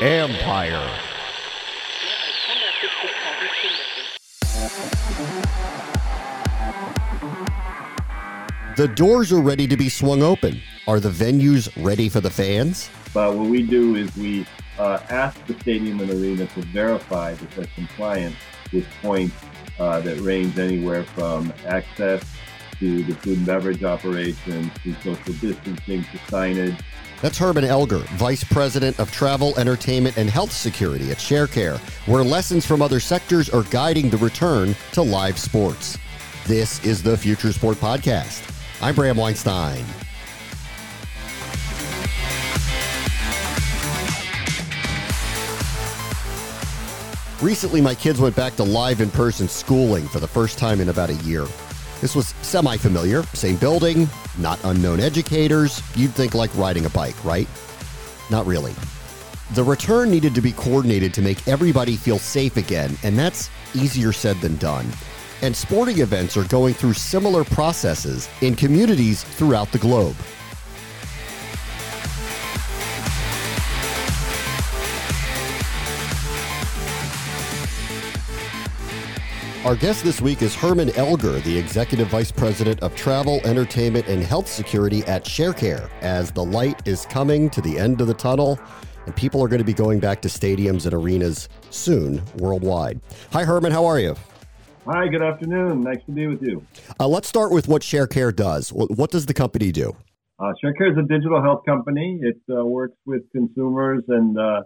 Empire. The doors are ready to be swung open. Are the venues ready for the fans? But what we do is we uh, ask the stadium and arena to verify that they're compliant with points uh, that range anywhere from access to the food and beverage operations to social distancing to signage. That's Herman Elger, Vice President of Travel, Entertainment, and Health Security at Sharecare, where lessons from other sectors are guiding the return to live sports. This is the Future Sport Podcast. I'm Bram Weinstein. Recently, my kids went back to live in person schooling for the first time in about a year. This was semi familiar, same building, not unknown educators. You'd think like riding a bike, right? Not really. The return needed to be coordinated to make everybody feel safe again, and that's easier said than done and sporting events are going through similar processes in communities throughout the globe. Our guest this week is Herman Elger, the Executive Vice President of Travel, Entertainment, and Health Security at Sharecare, as the light is coming to the end of the tunnel and people are going to be going back to stadiums and arenas soon worldwide. Hi, Herman. How are you? Hi, good afternoon. Nice to be with you. Uh, let's start with what Sharecare does. What does the company do? Uh, Sharecare is a digital health company. It uh, works with consumers and uh,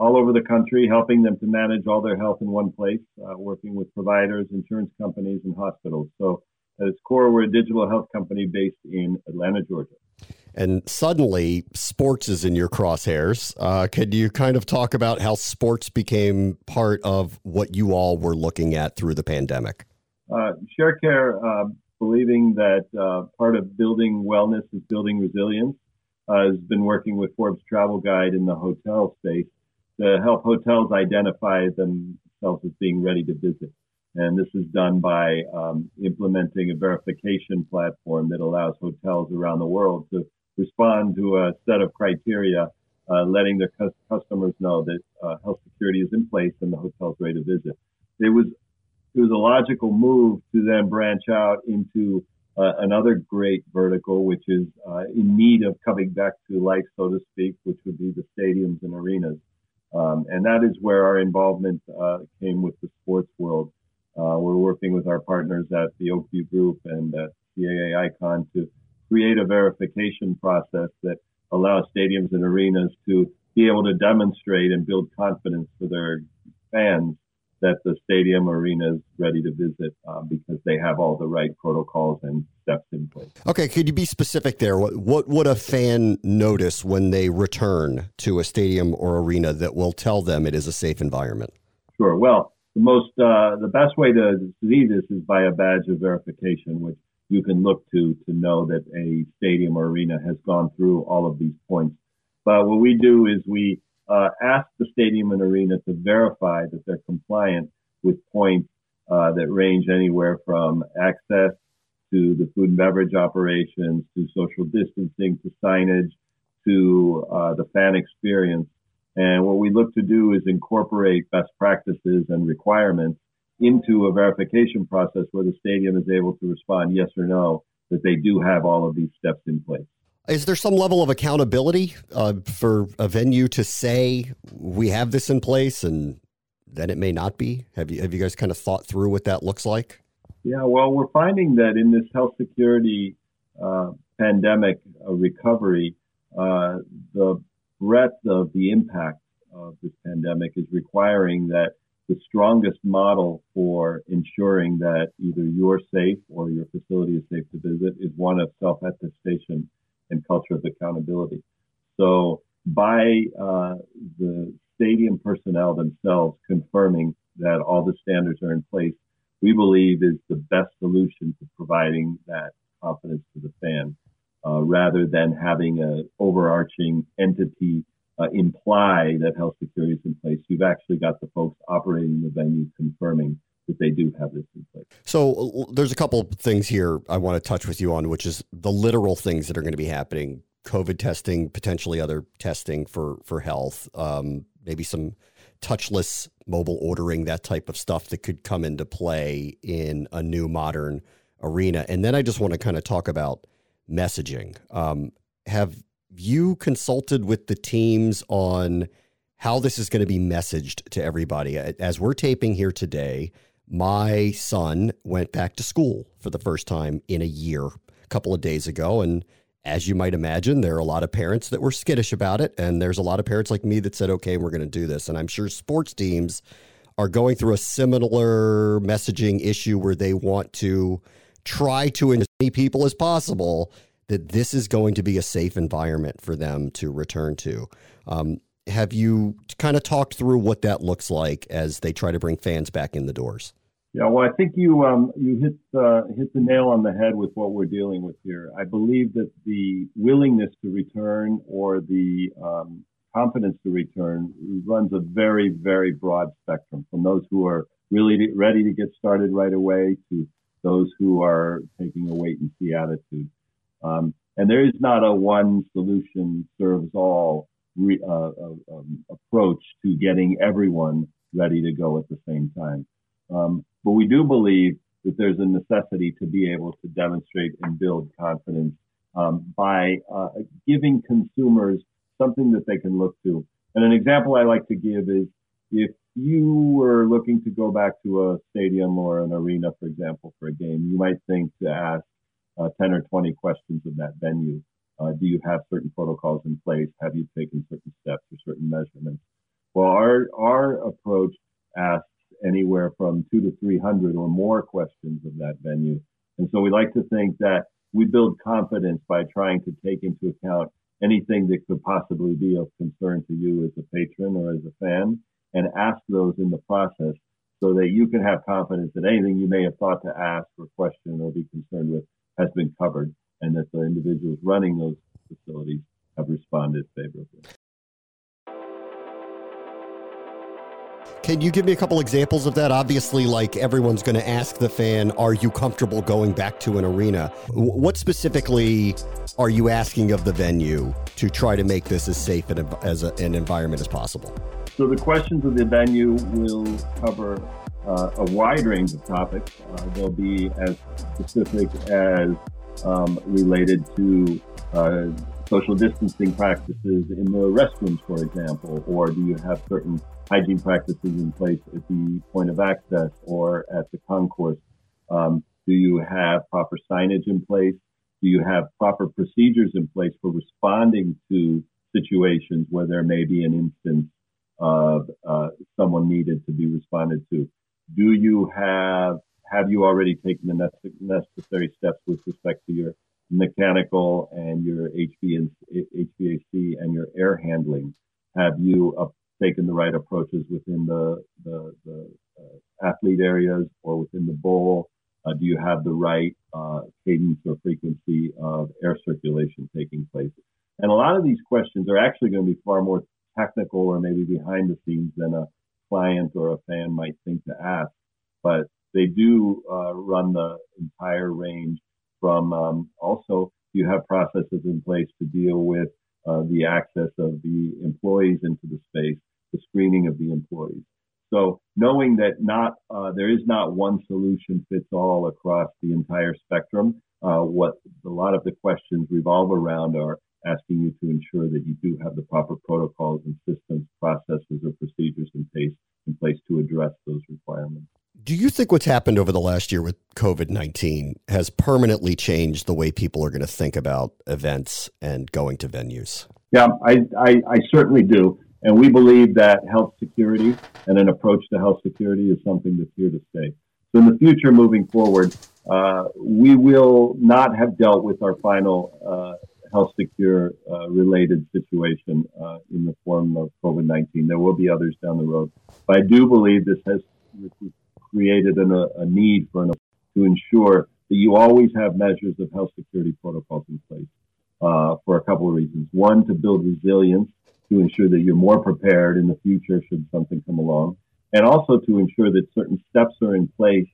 all over the country, helping them to manage all their health in one place, uh, working with providers, insurance companies, and hospitals. So at its core, we're a digital health company based in Atlanta, Georgia and suddenly sports is in your crosshairs. Uh, could you kind of talk about how sports became part of what you all were looking at through the pandemic? Uh, Sharecare, uh, believing that uh, part of building wellness is building resilience, uh, has been working with Forbes Travel Guide in the hotel space to help hotels identify themselves as being ready to visit. And this is done by um, implementing a verification platform that allows hotels around the world to respond to a set of criteria, uh, letting their cu- customers know that uh, health security is in place and the hotel's ready to visit. It was it was a logical move to then branch out into uh, another great vertical, which is uh, in need of coming back to life, so to speak, which would be the stadiums and arenas. Um, and that is where our involvement uh, came with the sports world. Uh, we're working with our partners at the Oak View Group and at CAA Icon to create a verification process that allows stadiums and arenas to be able to demonstrate and build confidence for their fans that the stadium arena is ready to visit uh, because they have all the right protocols and steps in place. Okay, could you be specific there? What, what would a fan notice when they return to a stadium or arena that will tell them it is a safe environment? Sure. Well, the most uh, the best way to see this is by a badge of verification, which you can look to to know that a stadium or arena has gone through all of these points. But what we do is we uh, ask the stadium and arena to verify that they're compliant with points uh, that range anywhere from access to the food and beverage operations to social distancing to signage to uh, the fan experience. And what we look to do is incorporate best practices and requirements into a verification process where the stadium is able to respond yes or no that they do have all of these steps in place. Is there some level of accountability uh, for a venue to say we have this in place and then it may not be? Have you have you guys kind of thought through what that looks like? Yeah, well, we're finding that in this health security uh, pandemic uh, recovery, uh, the breadth of the impact of this pandemic is requiring that the strongest model for ensuring that either you're safe or your facility is safe to visit is one of self-attestation and culture of accountability. So by uh, the stadium personnel themselves confirming that all the standards are in place, we believe is the best solution to providing that confidence to the fan, uh, rather than having an overarching entity uh, imply that health security is in place. You've actually got the folks operating the venue confirming that they do have this in place. So there's a couple things here I want to touch with you on, which is the literal things that are going to be happening COVID testing, potentially other testing for for health, um, maybe some touchless mobile ordering, that type of stuff that could come into play in a new modern arena. And then I just want to kind of talk about messaging. Um, have you consulted with the teams on how this is going to be messaged to everybody? As we're taping here today, my son went back to school for the first time in a year a couple of days ago. And as you might imagine, there are a lot of parents that were skittish about it. And there's a lot of parents like me that said, okay, we're going to do this. And I'm sure sports teams are going through a similar messaging issue where they want to try to as many people as possible that this is going to be a safe environment for them to return to. Um, have you kind of talked through what that looks like as they try to bring fans back in the doors? Yeah, well, I think you um, you hit uh, hit the nail on the head with what we're dealing with here. I believe that the willingness to return or the um, confidence to return runs a very very broad spectrum from those who are really ready to get started right away to those who are taking a wait and see attitude. Um, and there is not a one solution serves all re, uh, uh, um, approach to getting everyone ready to go at the same time. Um, but we do believe that there's a necessity to be able to demonstrate and build confidence um, by uh, giving consumers something that they can look to. And an example I like to give is if you were looking to go back to a stadium or an arena, for example, for a game, you might think to ask uh, 10 or 20 questions of that venue. Uh, do you have certain protocols in place? Have you taken certain steps or certain measurements? Well, our, our approach asks anywhere from two to 300 or more questions of that venue. And so we like to think that we build confidence by trying to take into account anything that could possibly be of concern to you as a patron or as a fan and ask those in the process so that you can have confidence that anything you may have thought to ask or question or be concerned with has been covered and that the individuals running those facilities have responded favorably. Can you give me a couple examples of that? Obviously, like everyone's going to ask the fan, are you comfortable going back to an arena? What specifically are you asking of the venue to try to make this as safe as a, an environment as possible? So the questions of the venue will cover uh, a wide range of topics. Uh, they'll be as specific as um, related to uh, social distancing practices in the restrooms, for example, or do you have certain hygiene practices in place at the point of access or at the concourse? Um, do you have proper signage in place? Do you have proper procedures in place for responding to situations where there may be an instance of uh, someone needed to be responded to? Do you have have you already taken the necessary steps with respect to your mechanical and your HVAC and your air handling? Have you uh, taken the right approaches within the, the, the uh, athlete areas or within the bowl? Uh, do you have the right uh, cadence or frequency of air circulation taking place? And a lot of these questions are actually going to be far more technical or maybe behind the scenes than a client or a fan might think to ask. But they do uh, run the entire range from um, also you have processes in place to deal with uh, the access of the employees into the space, the screening of the employees. So knowing that not uh, there is not one solution fits all across the entire spectrum, uh, what a lot of the questions revolve around are asking you to ensure that you do have the proper protocols and systems, processes, or procedures in place in place to address those requirements. Do you think what's happened over the last year with COVID 19 has permanently changed the way people are going to think about events and going to venues? Yeah, I, I, I certainly do. And we believe that health security and an approach to health security is something that's here to stay. So in the future, moving forward, uh, we will not have dealt with our final uh, health secure uh, related situation uh, in the form of COVID 19. There will be others down the road. But I do believe this has created an, a, a, need for an, to ensure that you always have measures of health security protocols in place uh, for a couple of reasons. One, to build resilience to ensure that you're more prepared in the future should something come along, and also to ensure that certain steps are in place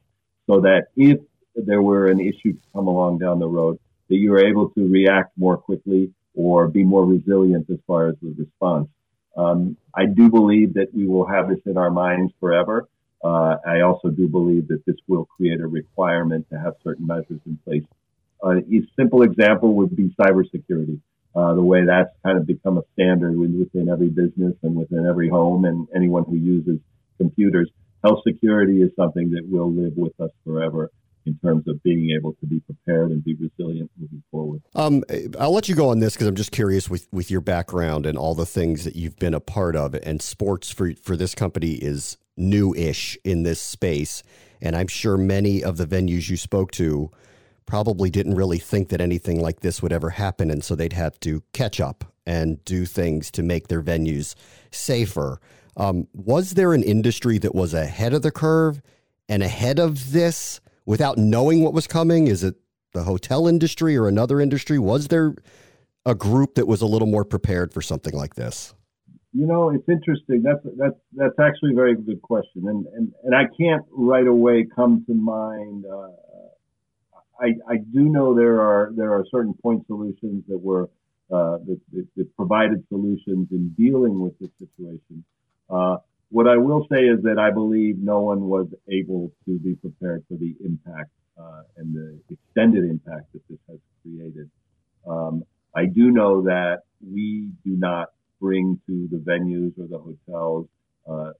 so that if there were an issue to come along down the road, that you are able to react more quickly or be more resilient as far as the response. Um, I do believe that we will have this in our minds forever. Uh, I also do believe that this will create a requirement to have certain measures in place. Uh, a simple example would be cybersecurity. Uh, the way that's kind of become a standard within every business and within every home and anyone who uses computers. Health security is something that will live with us forever in terms of being able to be prepared and be resilient moving forward. Um, I'll let you go on this because I'm just curious with, with your background and all the things that you've been a part of. And sports for for this company is new-ish in this space, and I'm sure many of the venues you spoke to probably didn't really think that anything like this would ever happen, and so they'd have to catch up and do things to make their venues safer. Um, was there an industry that was ahead of the curve and ahead of this? without knowing what was coming? Is it the hotel industry or another industry? Was there a group that was a little more prepared for something like this? You know, it's interesting. That's that's that's actually a very good question, and and, and I can't right away come to mind. Uh, I I do know there are there are certain point solutions that were uh, that, that, that, provided solutions in dealing with this situation. Uh, what I will say is that I believe no one was able to be prepared for the impact uh, and the extended impact that this has created. Um, I do know that we do not bring to the venues or the hotels uh,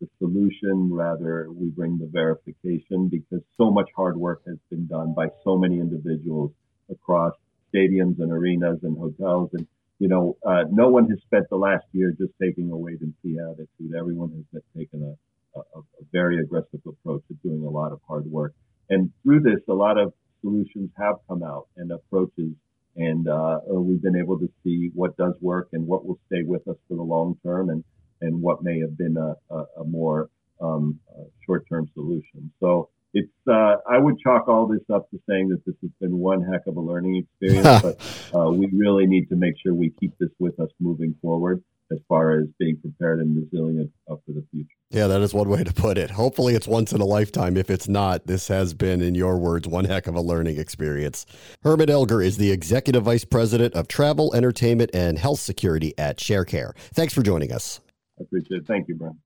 the solution. Rather, we bring the verification because so much hard work has been done by so many individuals across stadiums and arenas and hotels. And you know, uh, no one has spent the last year just taking a wait and see attitude. Everyone has taken a, a, a, very aggressive approach to doing a lot of hard work. And through this, a lot of solutions have come out and approaches, and uh, we've been able to see what does work and what will stay with us for the long term, and and what may have been a, a more um, short-term solution. So it's uh, I would chalk all this up to saying that this has been one heck of a learning experience, but uh, we really need to make sure we keep this with us moving forward as far as being prepared and resilient for the future. Yeah, that is one way to put it. Hopefully, it's once in a lifetime. If it's not, this has been, in your words, one heck of a learning experience. Herman Elger is the Executive Vice President of Travel, Entertainment, and Health Security at Sharecare. Thanks for joining us. I appreciate it. Thank you, Bram.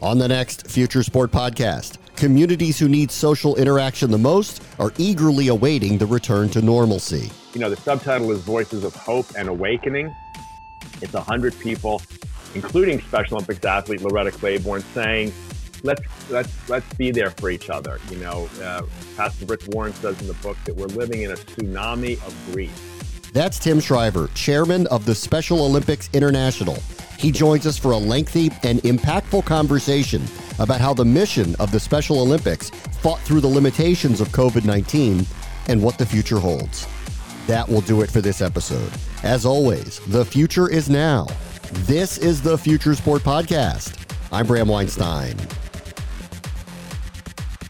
On the next Future Sport podcast, communities who need social interaction the most are eagerly awaiting the return to normalcy. You know, the subtitle is Voices of Hope and Awakening. It's 100 people, including Special Olympics athlete Loretta Claiborne, saying, let's let's let's be there for each other. You know, uh, Pastor Rick Warren says in the book that we're living in a tsunami of grief. That's Tim Shriver, chairman of the Special Olympics International. He joins us for a lengthy and impactful conversation about how the mission of the Special Olympics fought through the limitations of COVID 19 and what the future holds. That will do it for this episode. As always, the future is now. This is the Future Sport Podcast. I'm Bram Weinstein.